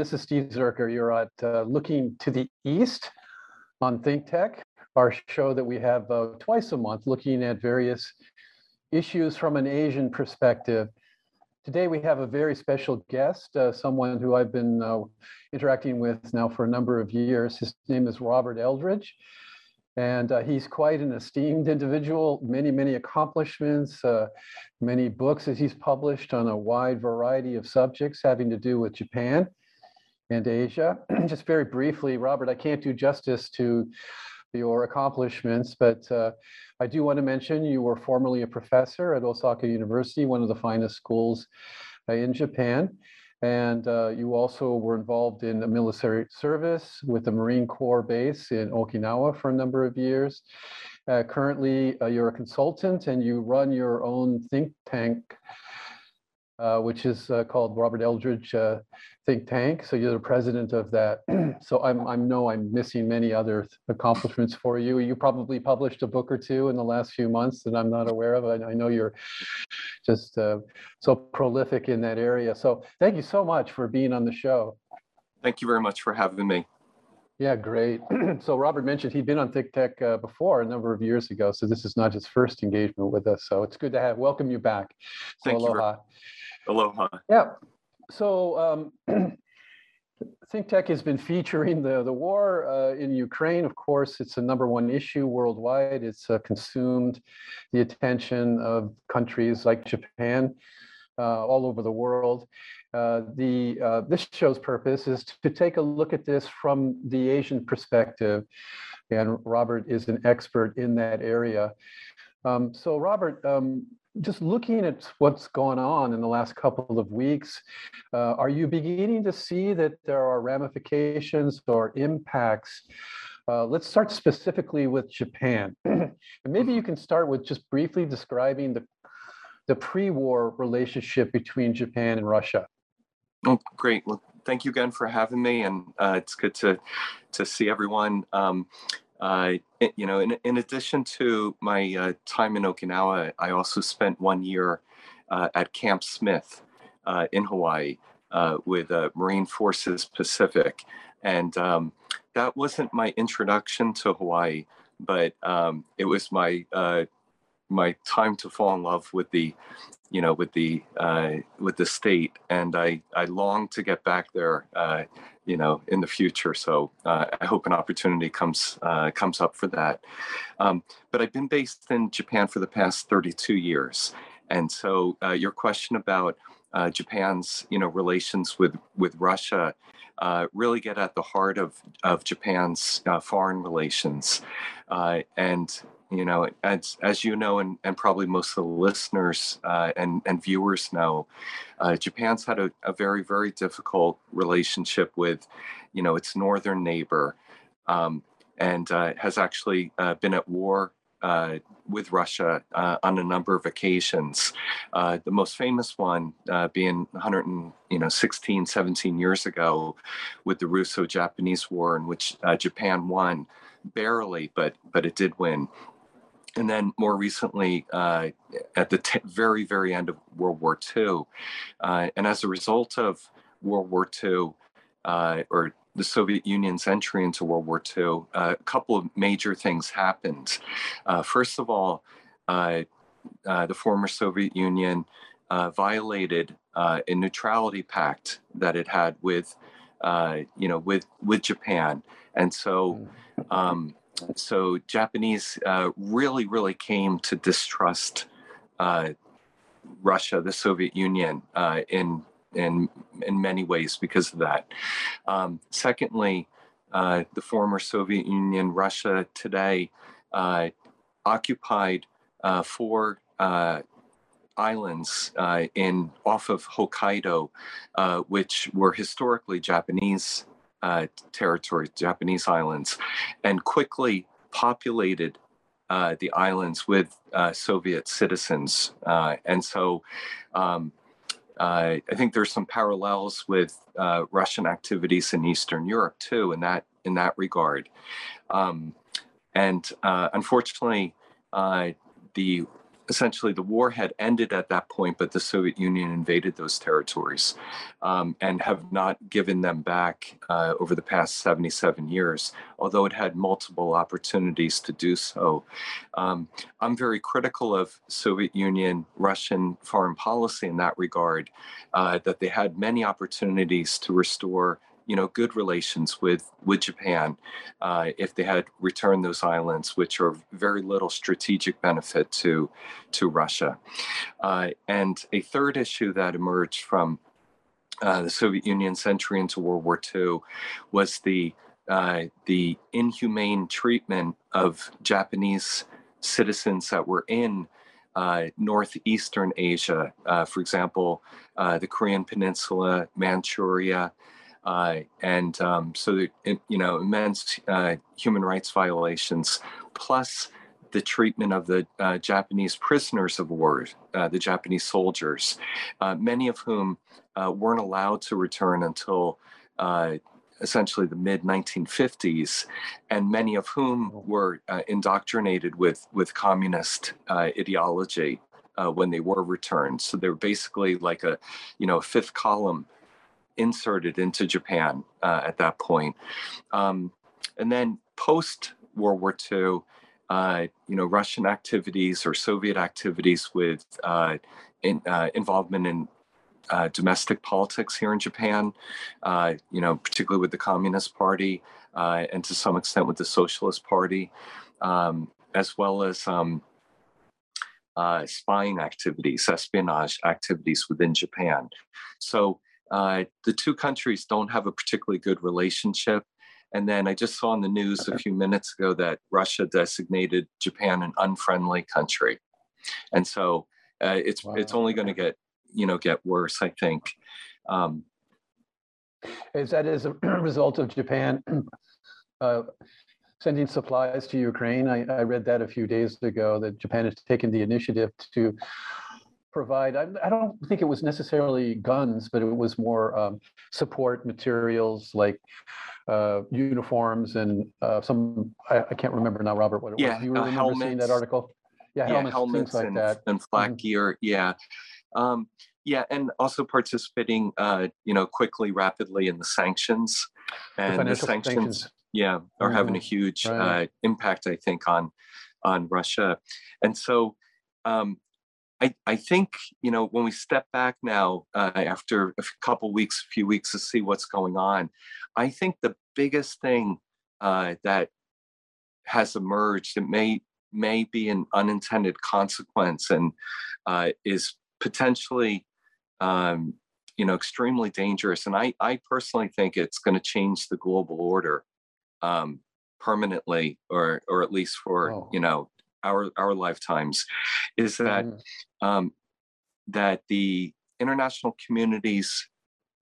This is Steve Zerker. You're at uh, Looking to the East on Think Tech, our show that we have uh, twice a month looking at various issues from an Asian perspective. Today, we have a very special guest, uh, someone who I've been uh, interacting with now for a number of years. His name is Robert Eldridge. And uh, he's quite an esteemed individual, many, many accomplishments, uh, many books that he's published on a wide variety of subjects having to do with Japan and Asia. Just very briefly, Robert, I can't do justice to your accomplishments, but uh, I do want to mention you were formerly a professor at Osaka University, one of the finest schools uh, in Japan. And uh, you also were involved in a military service with the Marine Corps base in Okinawa for a number of years. Uh, currently, uh, you're a consultant and you run your own think tank, uh, which is uh, called Robert Eldridge uh, Think Tank. So you're the president of that. so I'm, I know I'm missing many other accomplishments for you. You probably published a book or two in the last few months that I'm not aware of. I, I know you're just uh, so prolific in that area. So thank you so much for being on the show. Thank you very much for having me. Yeah, great. so Robert mentioned he'd been on Think Tech uh, before a number of years ago. So this is not his first engagement with us. So it's good to have welcome you back. So Thank aloha. you. Aloha. Yeah. So um, Think Tech has been featuring the, the war uh, in Ukraine. Of course, it's a number one issue worldwide. It's uh, consumed the attention of countries like Japan uh, all over the world. Uh, the uh, this show's purpose is to take a look at this from the Asian perspective, and Robert is an expert in that area. Um, so, Robert, um, just looking at what's gone on in the last couple of weeks, uh, are you beginning to see that there are ramifications or impacts? Uh, let's start specifically with Japan. and maybe you can start with just briefly describing the, the pre-war relationship between Japan and Russia. Oh, great. Well, thank you again for having me, and uh, it's good to to see everyone. Um, uh, you know, in, in addition to my uh, time in Okinawa, I also spent one year uh, at Camp Smith uh, in Hawaii uh, with Marine Forces Pacific. And um, that wasn't my introduction to Hawaii, but um, it was my my time to fall in love with the you know with the uh, with the state and i i long to get back there uh, you know in the future. So uh, i hope an opportunity comes uh, comes up for that. Um, but i've been based in japan for the past 32 years. And so uh, your question about uh, japan's you know relations with with russia really get at the heart of of japan's foreign relations. And you know as as you know and, and probably most of the listeners uh, and and viewers know uh, japan's had a, a, very very difficult relationship with you know its northern neighbor um, and uh, has actually uh, been at war uh, with Russia uh, on a number of occasions. the most famous one being 116, 17 years ago with the Russo-Japanese War in which Japan won barely, but but it did win and then more recently uh, at the t- very very end of world war ii uh, and as a result of world war ii uh, or the soviet union's entry into world war ii uh, a couple of major things happened uh, first of all uh, the former soviet union violated a neutrality pact that it had with you know with with japan and so hmm. um, so Japanese uh, really, really came to distrust uh, Russia, the Soviet Union, uh, in in in many ways because of that. Um, secondly, uh, the former Soviet Union, Russia today, uh, occupied uh, four islands in off of Hokkaido, which were historically Japanese uh, territory, Japanese islands, and quickly populated uh, the islands with uh, Soviet citizens. Uh, and so um, uh, I think there's some parallels with uh, Russian activities in Eastern Europe too, in that in that regard. Um, and unfortunately, the essentially the war had ended at that point, but the Soviet Union invaded those territories um, and have not given them back uh, over the past 77 years, although it had multiple opportunities to do so. Um, I'm very critical of Soviet Union Russian foreign policy in that regard, uh, that they had many opportunities to restore you know, good relations with with Japan uh, if they had returned those islands, which are very little strategic benefit to to Russia. Uh, and a third issue that emerged from uh, the Soviet Union's entry into World War II was the uh, the inhumane treatment of Japanese citizens that were in uh, northeastern Asia, uh, for example, uh, the Korean Peninsula, Manchuria, uh, and um, so you know immense uh, human rights violations, plus the treatment of the uh, Japanese prisoners of war, uh, the Japanese soldiers, uh, many of whom uh, weren't allowed to return until essentially the mid 1950s, and many of whom oh. were indoctrinated with with communist ideology. when they were returned, so they were basically like a, you know, fifth column inserted into Japan uh, at that point. Um, and then post World War II, uh, you know, Russian activities or Soviet activities with uh, in, uh, involvement in uh, domestic politics here in Japan, uh, you know, particularly with the Communist Party and to some extent with the Socialist Party, um, as well as um, uh, spying activities, espionage activities within Japan. So uh, the two countries don't have a particularly good relationship. And then I just saw in the news a few minutes ago that Russia designated Japan an unfriendly country, and so uh, it's wow. it's only going to get you know get worse. I think. Um, Is that as a result of Japan uh, sending supplies to Ukraine? I, I read that a few days ago that Japan has taken the initiative to provide, I, I, don't think it was necessarily guns, but it was more um, support materials like uh, uniforms and uh, some, I, I, can't remember now, Robert, what it yeah, was. Do you uh, remember helmets, seeing that article? Yeah, helmets, yeah, helmets like and, that. and flak mm-hmm. gear. Yeah. Um, yeah, and also participating, uh, you know, quickly, rapidly in the sanctions, and the, the sanctions, sanctions, yeah, are mm-hmm. having a huge right. uh, impact, I think, on on Russia, and so um, I, I think you know when we step back now uh, after a couple weeks, a few weeks to see what's going on, I think the biggest thing uh, that has emerged that may may be an unintended consequence and uh, is potentially um, you know extremely dangerous. And I I personally think it's going to change the global order um, permanently, or or at least for oh. you know our our lifetimes is that mm-hmm. um, that the international community's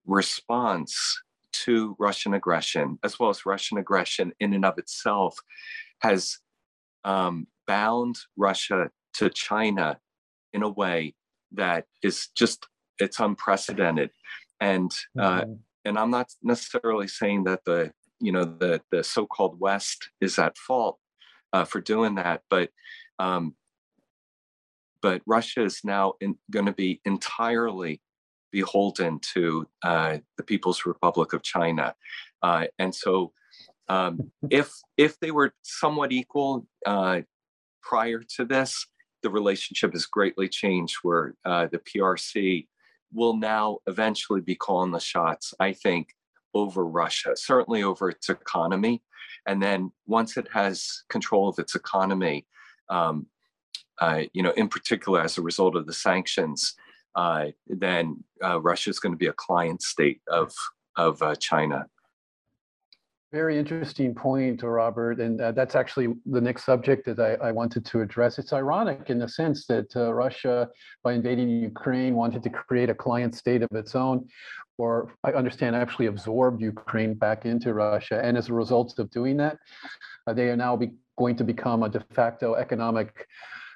response to Russian aggression, as well as Russian aggression in and of itself, has um, bound Russia to China in a way that is just it's unprecedented, and uh, mm-hmm. and I'm not necessarily saying that the you know the the so-called West is at fault uh, for doing that. But um, but Russia is now going to be entirely beholden to uh, the People's Republic of China, uh, and so um, if if they were somewhat equal uh, prior to this, the relationship has greatly changed. Where uh, the PRC will now eventually be calling the shots. I think over Russia, certainly over its economy. And then once it has control of its economy, um, uh, you know, in particular as a result of the sanctions, uh, then uh, Russia is going to be a client state of of uh, China. Very interesting point, Robert, and uh, that's actually the next subject that I, I, wanted to address. It's ironic in the sense that uh, Russia, by invading Ukraine, wanted to create a client state of its own, or I understand actually absorbed Ukraine back into Russia. And as a result of doing that, uh, they are now be, going to become a de facto economic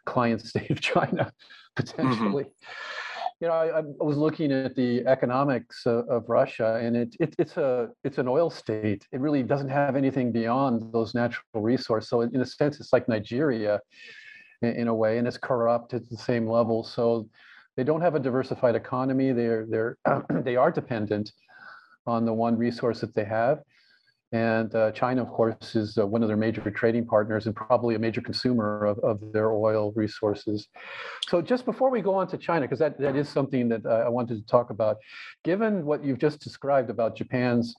client state of China, potentially. Mm-hmm you know, I, I, was looking at the economics of, of Russia, and it, it, it's a it's an oil state. It really doesn't have anything beyond those natural resources. So in a sense, it's like Nigeria. in, in a way, and it's corrupt at the same level. So they don't have a diversified economy. They're they're they are dependent on the one resource that they have. And uh, China, of course, is uh, one of their major trading partners and probably a major consumer of, of their oil resources. So just before we go on to China, because that, that is something that uh, I wanted to talk about, given what you've just described about Japan's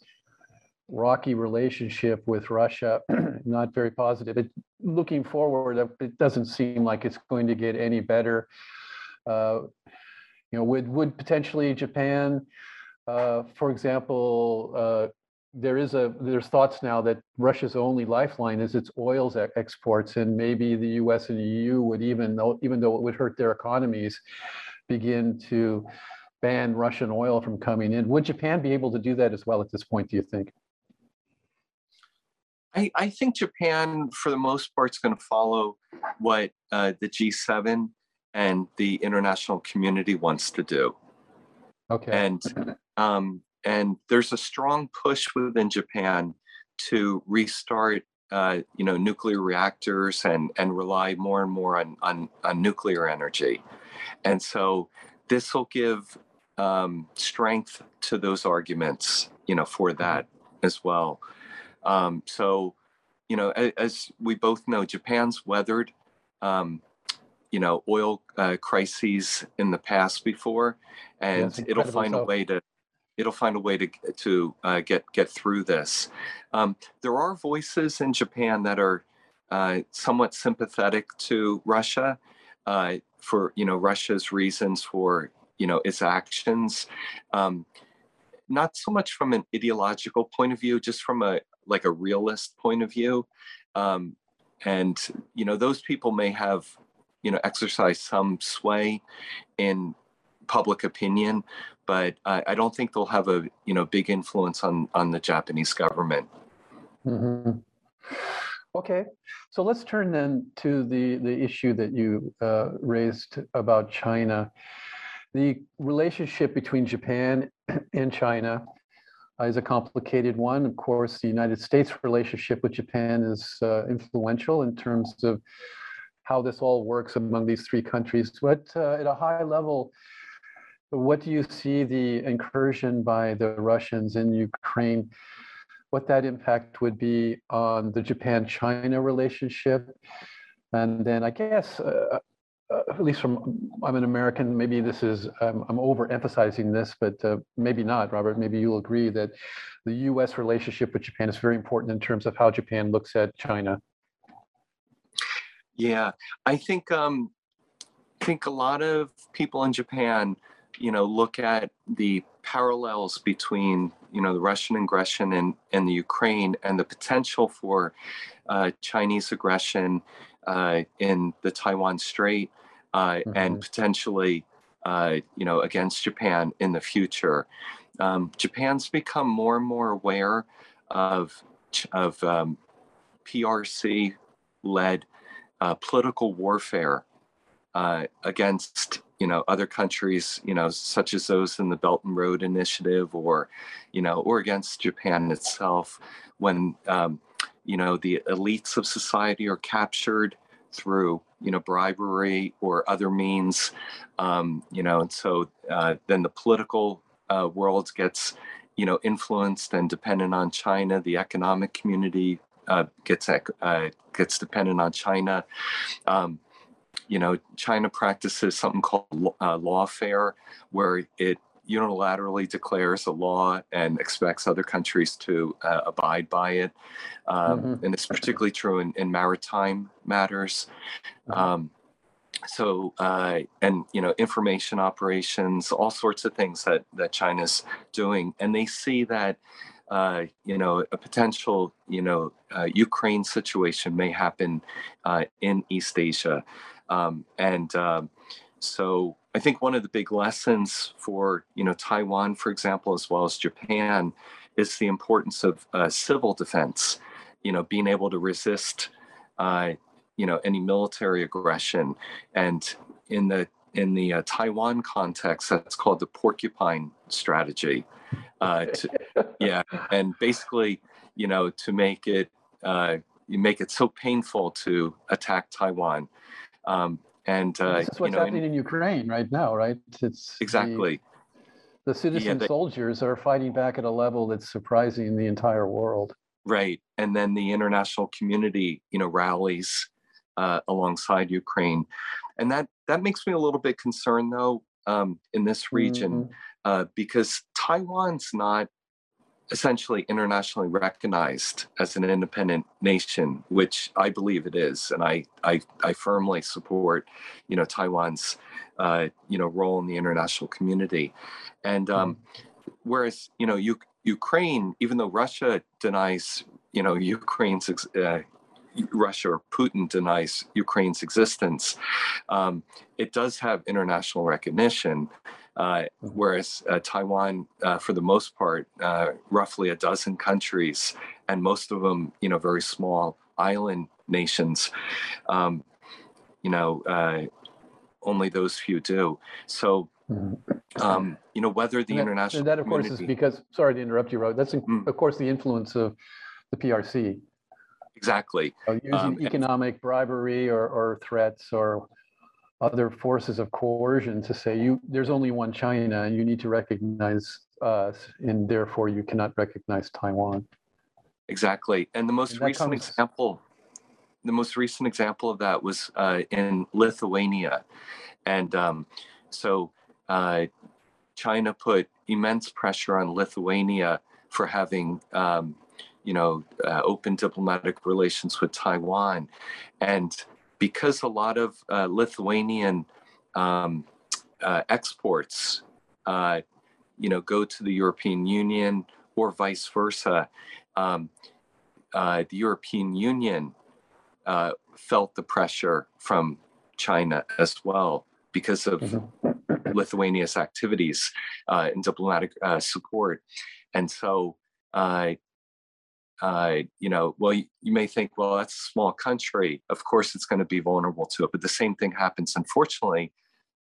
rocky relationship with Russia, not very positive, it, looking forward, it doesn't seem like it's going to get any better. Uh, you know, would, would potentially Japan uh, for example, uh, there is a there's thoughts now that Russia's only lifeline is its oils exports, and maybe the U.S. and the EU would even though even though it would hurt their economies, begin to ban Russian oil from coming in. Would Japan be able to do that as well at this point? Do you think? I, I think Japan, for the most part, is going to follow what uh, the G7 and the international community wants to do. Okay. And um, and there's a strong push within Japan to restart, uh, you know, nuclear reactors and and rely more and more on on, on nuclear energy, and so this will give um, strength to those arguments, you know, for mm-hmm. that as well. Um, so, you know, as, as, we both know, Japan's weathered, um, you know, oil uh, crises in the past before, and yes, it'll find so. a way to it'll find a way to to uh, get get through this. Um, there are voices in Japan that are uh, somewhat sympathetic to Russia uh, for you know Russia's reasons for you know its actions. Um, not so much from an ideological point of view, just from a like a realist point of view. Um, and you know those people may have you know exercised some sway in public opinion, but I, I, don't think they'll have a you know big influence on on the Japanese government. Mm-hmm. Okay, so let's turn then to the the issue that you uh, raised about China. The relationship between Japan and China is a complicated one. Of course, the United States relationship with Japan is uh, influential in terms of how this all works among these three countries. But uh, at a high level, what do you see the incursion by the Russians in Ukraine? What that impact would be on the Japan-China relationship? And then I guess, uh, uh, at least from I'm an American, maybe this is um, I'm overemphasizing this, but uh, maybe not, Robert. Maybe you'll agree that the U.S. relationship with Japan is very important in terms of how Japan looks at China. Yeah, I think um, I think a lot of people in Japan you know, look at the parallels between, you know, the Russian aggression in, in the Ukraine and the potential for uh, Chinese aggression uh, in the Taiwan Strait uh, mm-hmm. and potentially, uh, you know, against Japan in the future. Um, Japan's become more and more aware of, of um, PRC led uh, political warfare uh, against you know other countries you know such as those in the belt and road initiative or you know or against japan itself when um, you know the elites of society are captured through you know bribery or other means um, you know and so uh, then the political uh, world gets you know influenced and dependent on china. The economic community uh, gets uh, gets dependent on china. Um, you know, China practices something called uh, lawfare, where it unilaterally declares a law and expects other countries to uh, abide by it. Um, mm-hmm. And it's particularly true in, in maritime matters. Mm-hmm. Um, so, uh, and, you know, information operations, all sorts of things that, that China's doing. And they see that, uh, you know, a potential, you know, uh, Ukraine situation may happen uh, in East Asia. Um, and um, so I think one of the big lessons for you know Taiwan, for example, as well as Japan, is the importance of uh, civil defense. You know, being able to resist, uh, you know, any military aggression, and in the in the uh, Taiwan context, that's called the porcupine strategy. Uh, to, yeah, and basically, you know, to make it uh, you make it so painful to attack Taiwan Um, and uh, This is what's you know, happening in Ukraine right now, right? It's exactly. The citizen they- soldiers are fighting back at a level that's surprising the entire world. Right. And then the international community, you know, rallies uh, alongside Ukraine. And that that makes me a little bit concerned though um, in this region Mhm. uh, because Taiwan's not essentially internationally recognized as an independent nation, which I believe it is, and I I, I firmly support, you know, Taiwan's uh, you know role in the international community, and um, whereas you know U- Ukraine, even though Russia denies you know Ukraine's ex- uh, Russia or Putin denies Ukraine's existence, um, it does have international recognition. Uh, whereas uh, Taiwan, uh, for the most part, uh, roughly a dozen countries, and most of them, you know, very small island nations, um, you know, uh, only those few do. So, Mhm. um, you know, whether the And that- international And that, of course, is because, sorry to interrupt you, Rod, that's, in- Mm. of course, the influence of the PRC. exactly, uh, Using Um, economic bribery or, or threats or other forces of coercion to say you, there's only one China and you need to recognize us and therefore you cannot recognize Taiwan. exactly, and the most And recent comes- example, the most recent example of that was uh, in Lithuania, and um, so uh, China put immense pressure on Lithuania for having, um, you know, uh, open diplomatic relations with Taiwan, and because a lot of uh, Lithuanian um, uh, exports, uh, you know, go to the European Union or vice versa, um, uh, the European Union uh, felt the pressure from China as well because of Mhm. Lithuania's activities uh, in diplomatic uh, support. And so, uh, you know, well, you, you may think, well, that's a small country. Of course, it's going to be vulnerable to it. But the same thing happens, unfortunately,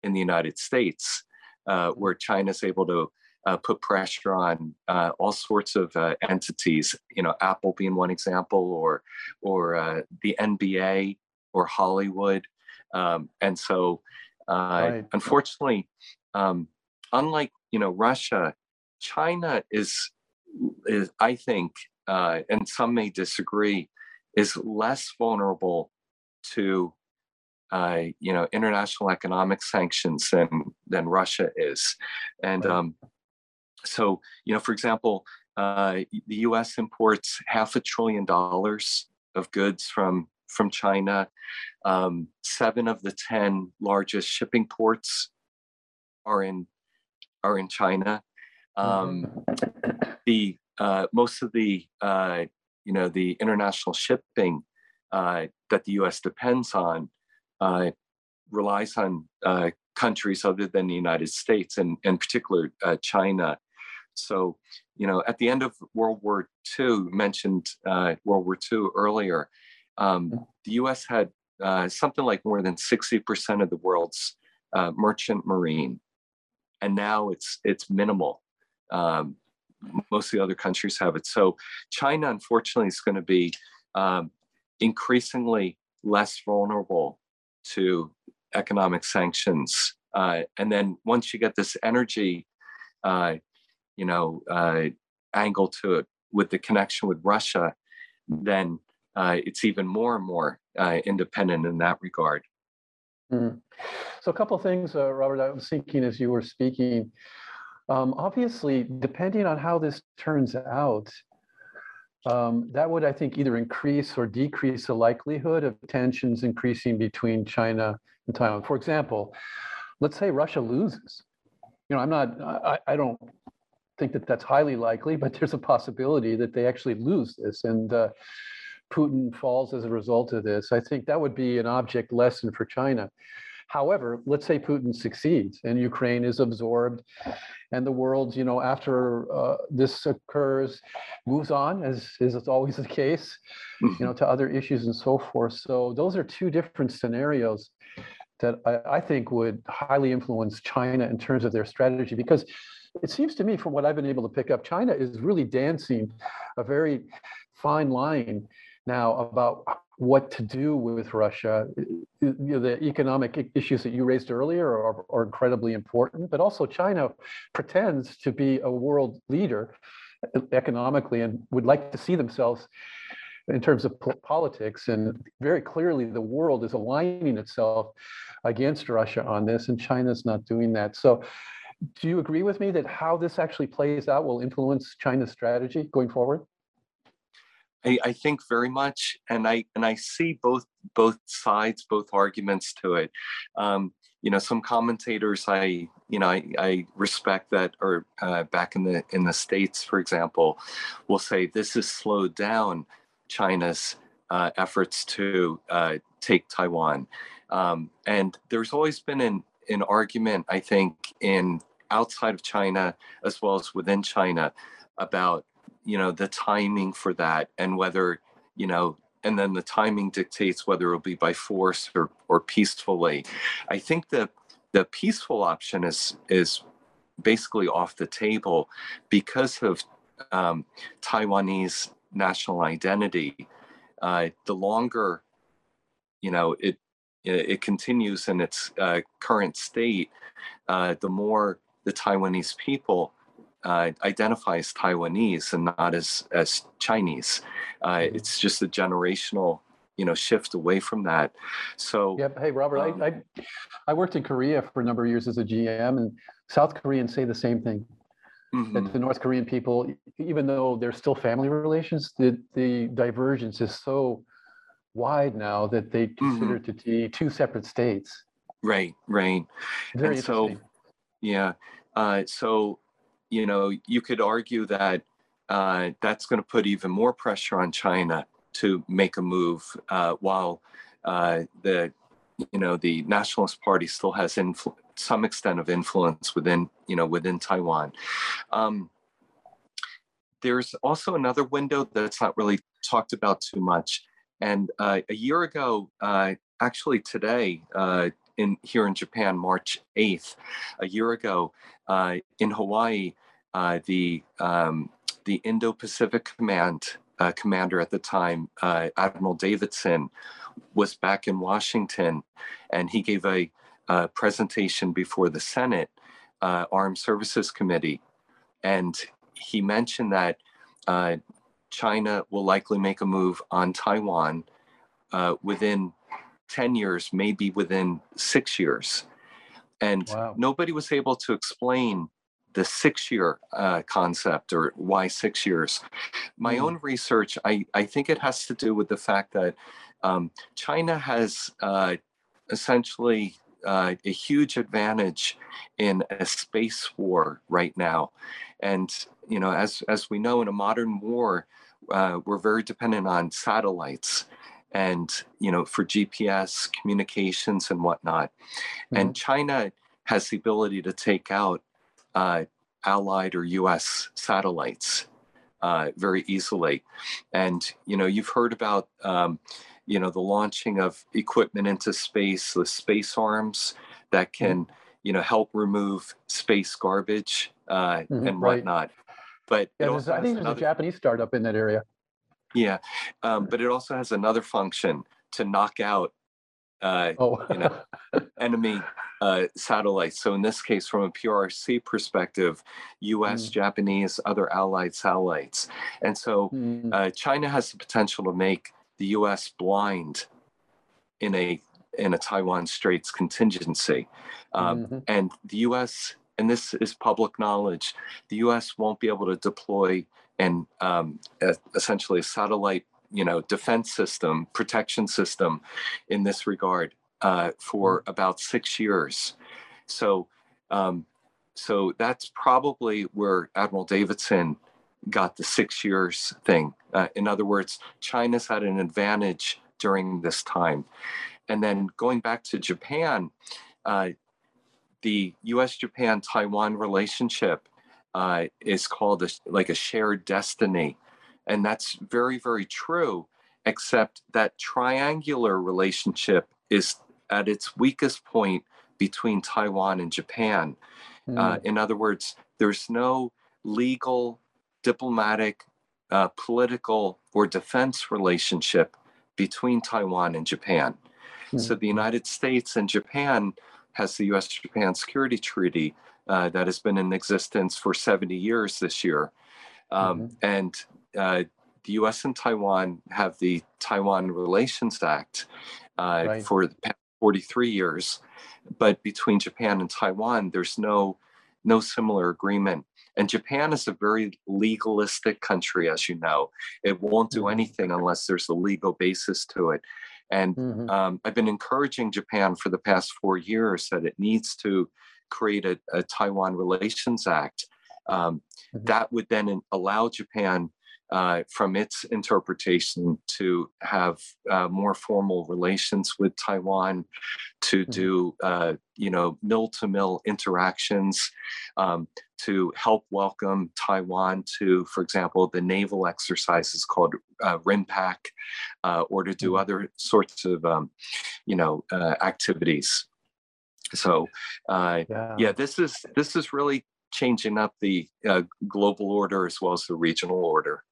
in the United States, uh, where China's able to uh, put pressure on uh, all sorts of uh, entities. You know, Apple being one example, or or uh, the NBA or Hollywood. Um, and so, uh, Right. unfortunately, um, unlike you know Russia, China is is I think, uh, and some may disagree, is less vulnerable to uh, you know international economic sanctions than than Russia is, and Right. um, so you know, for example, uh, the U.S. imports half a trillion dollars of goods from from China. Um, seven of the ten largest shipping ports are in are in China. Um, the uh, most of the uh, you know the international shipping uh, that the U.S. depends on uh, relies on uh, countries other than the United States, and in particular uh, China. So, you know, at the end of World War II, mentioned uh, World War II earlier. Um, the U.S. had uh, something like more than 60% of the world's uh, merchant marine, and now it's it's minimal. Um, most of the other countries have it. So China, unfortunately, is going to be um, increasingly less vulnerable to economic sanctions. Uh, and then once you get this energy, uh, you know, uh, angle to it with the connection with Russia, then uh, it's even more and more uh, independent in that regard. Mm. So a couple of things, uh, Robert, I was thinking as you were speaking. Um, obviously, depending on how this turns out, um, that would, I think, either increase or decrease the likelihood of tensions increasing between China and Taiwan. For example, let's say Russia loses. You know, I'm not, I, I don't think that that's highly likely, but there's a possibility that they actually lose this and uh, Putin falls as a result of this. I think that would be an object lesson for China. However, let's say Putin succeeds and Ukraine is absorbed and the world, you know, after uh, this occurs, moves on, as is always the case, you know, to other issues and so forth. So those are two different scenarios that I, I think would highly influence China in terms of their strategy because it seems to me from what I've been able to pick up, China is really dancing a very fine line now about what to do with Russia. You know, the economic issues that you raised earlier are, are incredibly important, but also China pretends to be a world leader uh, economically and would like to see themselves in terms of politics. And very clearly, the world is aligning itself against Russia on this, and China's not doing that. So, do you agree with me that how this actually plays out will influence China's strategy going forward? I, I, think very much, and I and I see both both sides, both arguments to it. Um, you know, some commentators I you know I, I respect that, are uh, back in the in the states, for example, will say this has slowed down China's uh, efforts to uh, take Taiwan. Um, and there's always been an an argument, I think, in outside of China as well as within China about you know the timing for that and whether you know and then the timing dictates whether it'll be by force or or peacefully. I think the the peaceful option is is basically off the table because of um, taiwanese national identity. Uh, the longer you know it it continues in its uh, current state uh, the more the taiwanese people uh, identify as Taiwanese and not as as Chinese. Uh, mm-hmm. It's just a generational, you know, shift away from that. So, yep. Hey, Robert, um, I, I, I worked in Korea for a number of years as a GM, and South Koreans say the same thing. Mm-hmm. That the North Korean people, even though they're still family relations, the the divergence is so wide now that they consider mm-hmm. to be two separate states. Right, right. Very and so, yeah. Uh, so you know, you could argue that uh, that's going to put even more pressure on China to make a move, uh, while uh, the you know the Nationalist Party still has influ- some extent of influence within you know within Taiwan. Um, there's also another window that's not really talked about too much, and uh, a year ago, uh, actually today, uh, in here in Japan, March 8th, a year ago uh, in Hawaii, uh, the um, the Indo-Pacific Command uh, commander at the time, uh, Admiral Davidson, was back in Washington, and he gave a, a presentation before the Senate uh, Armed Services Committee, and he mentioned that uh, China will likely make a move on Taiwan within 10 years, maybe within six years. And wow. nobody was able to explain the six year uh, concept or why six years. My mm. own research, I, I think it has to do with the fact that um, China has uh, essentially uh, a huge advantage in a space war right now. And, you know, as, as we know, in a modern war, uh, we're very dependent on satellites and, you know, for GPS communications and whatnot. Mm-hmm. And China has the ability to take out uh, Allied or U.S. satellites uh, very easily. And you know, you've heard about um, you know the launching of equipment into space, the space arms that mm-hmm. can you know help remove space garbage uh, mm-hmm, and whatnot. Right. But yeah, I think there's another... a Japanese startup in that area. Yeah, um, but it also has another function to knock out uh, oh. you know, enemy uh, satellites. So in this case, from a PRC perspective, U.S., mm. Japanese, other allied satellites, and so mm. uh, China has the potential to make the U.S. blind in a in a Taiwan Straits contingency, um, mm-hmm. and the U.S. and this is public knowledge, the U.S. won't be able to deploy and um, essentially a satellite you know defense system protection system in this regard uh, for mm. about six years. So um, so that's probably where admiral davidson got the six years thing. Uh, in other words china's had an advantage during this time. And then going back to japan uh, the us japan taiwan relationship uh, is called a, like a shared destiny and that's very, very true, except that triangular relationship is at its weakest point between Taiwan and Japan. Mm. Uh, in other words, there's no legal, diplomatic, uh, political, or defense relationship between Taiwan and Japan. Mm-hmm. So the United States and Japan has the U.S. Japan Security Treaty uh, that has been in existence for 70 years this year. Um, mm-hmm. And uh, the US and Taiwan have the Taiwan Relations Act uh, right. for the past 43 years. But between Japan and Taiwan, there's no no similar agreement. And Japan is a very legalistic country, as you know. It won't do mm-hmm. anything unless there's a legal basis to it. And mm-hmm. um, I've been encouraging Japan for the past four years that it needs to create a, a Taiwan Relations Act um, mm-hmm. that would then allow Japan uh, from its interpretation to have uh, more formal relations with Taiwan, to mm-hmm. do uh, you know mill to mill interactions, um, to help welcome Taiwan to, for example, the naval exercises called uh, RIMPAC, uh, or to do mm-hmm. other sorts of um, you know uh, activities. So yeah. yeah, this is this is really changing up the uh, global order as well as the regional order.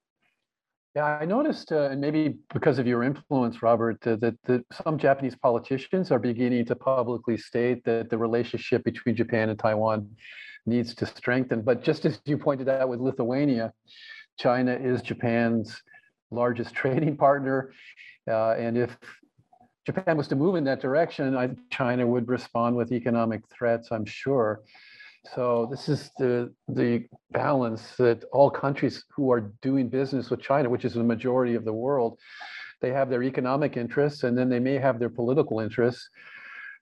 Yeah, I noticed, uh, and maybe because of your influence, Robert, uh, that, that some Japanese politicians are beginning to publicly state that the relationship between Japan and Taiwan needs to strengthen. But just as you pointed out with Lithuania, China is Japan's largest trading partner. Uh, and if Japan was to move in that direction, I, China would respond with economic threats, I'm sure. So this is the the balance that all countries who are doing business with China, which is the majority of the world, they have their economic interests and then they may have their political interests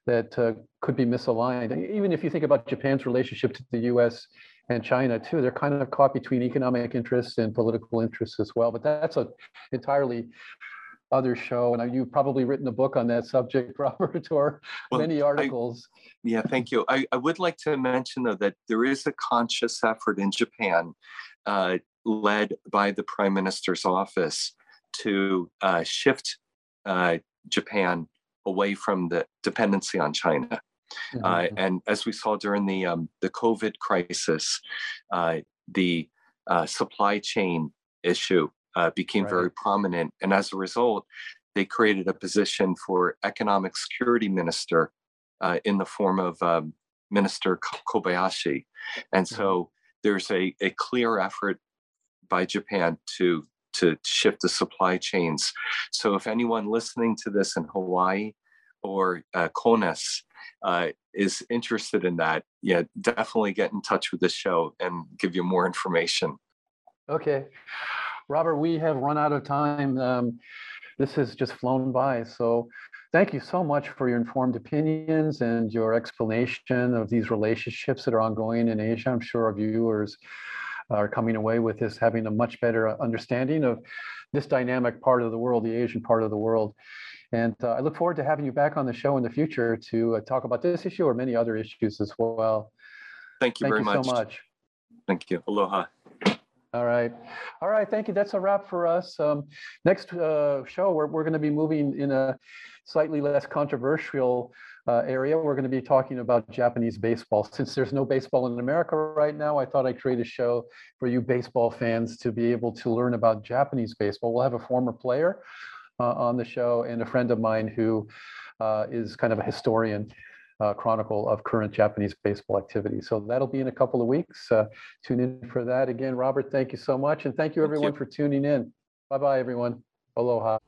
that uh, could be misaligned. Even if you think about Japan's relationship to the U.S. and China too, they're kind of caught between economic interests and political interests as well. But that's a entirely other show, and you've probably written a book on that subject, Robert, or well, many articles. I, yeah, thank you. I, I would like to mention, though, that there is a conscious effort in Japan, uh, led by the Prime Minister's office, to uh, shift uh, Japan away from the dependency on China. Uh, mm-hmm. and as we saw during the um, the COVID crisis, uh, the uh, supply chain issue uh, became right. very prominent. And as a result, they created a position for economic security minister uh, in the form of um, Minister Kobayashi. And mm-hmm. so there's a, a clear effort by Japan to to shift the supply chains. So if anyone listening to this in Hawaii or uh, CONUS uh, is interested in that, yeah, definitely get in touch with the show and give you more information. Okay. Robert, we have run out of time. Um, this has just flown by. So thank you so much for your informed opinions and your explanation of these relationships that are ongoing in Asia. I'm sure our viewers are coming away with this having a much better understanding of this dynamic part of the world, the Asian part of the world. And uh, I look forward to having you back on the show in the future to uh, talk about this issue or many other issues as well. Thank you Thank very you much. so much. Thank you. Aloha. All right. All right. Thank you. That's a wrap for us. Um, next uh, show, we're, we're going to be moving in a slightly less controversial uh, area. We're going to be talking about Japanese baseball. Since there's no baseball in America right now, I thought I'd create a show for you baseball fans to be able to learn about Japanese baseball. We'll have a former player uh, on the show and a friend of mine who uh, is kind of a historian uh, chronicle of current Japanese baseball activity. So that'll be in a couple of weeks. Uh, tune in for that. Again, Robert, thank you so much. And thank you everyone thank you. for tuning in. Bye-bye, everyone. Aloha.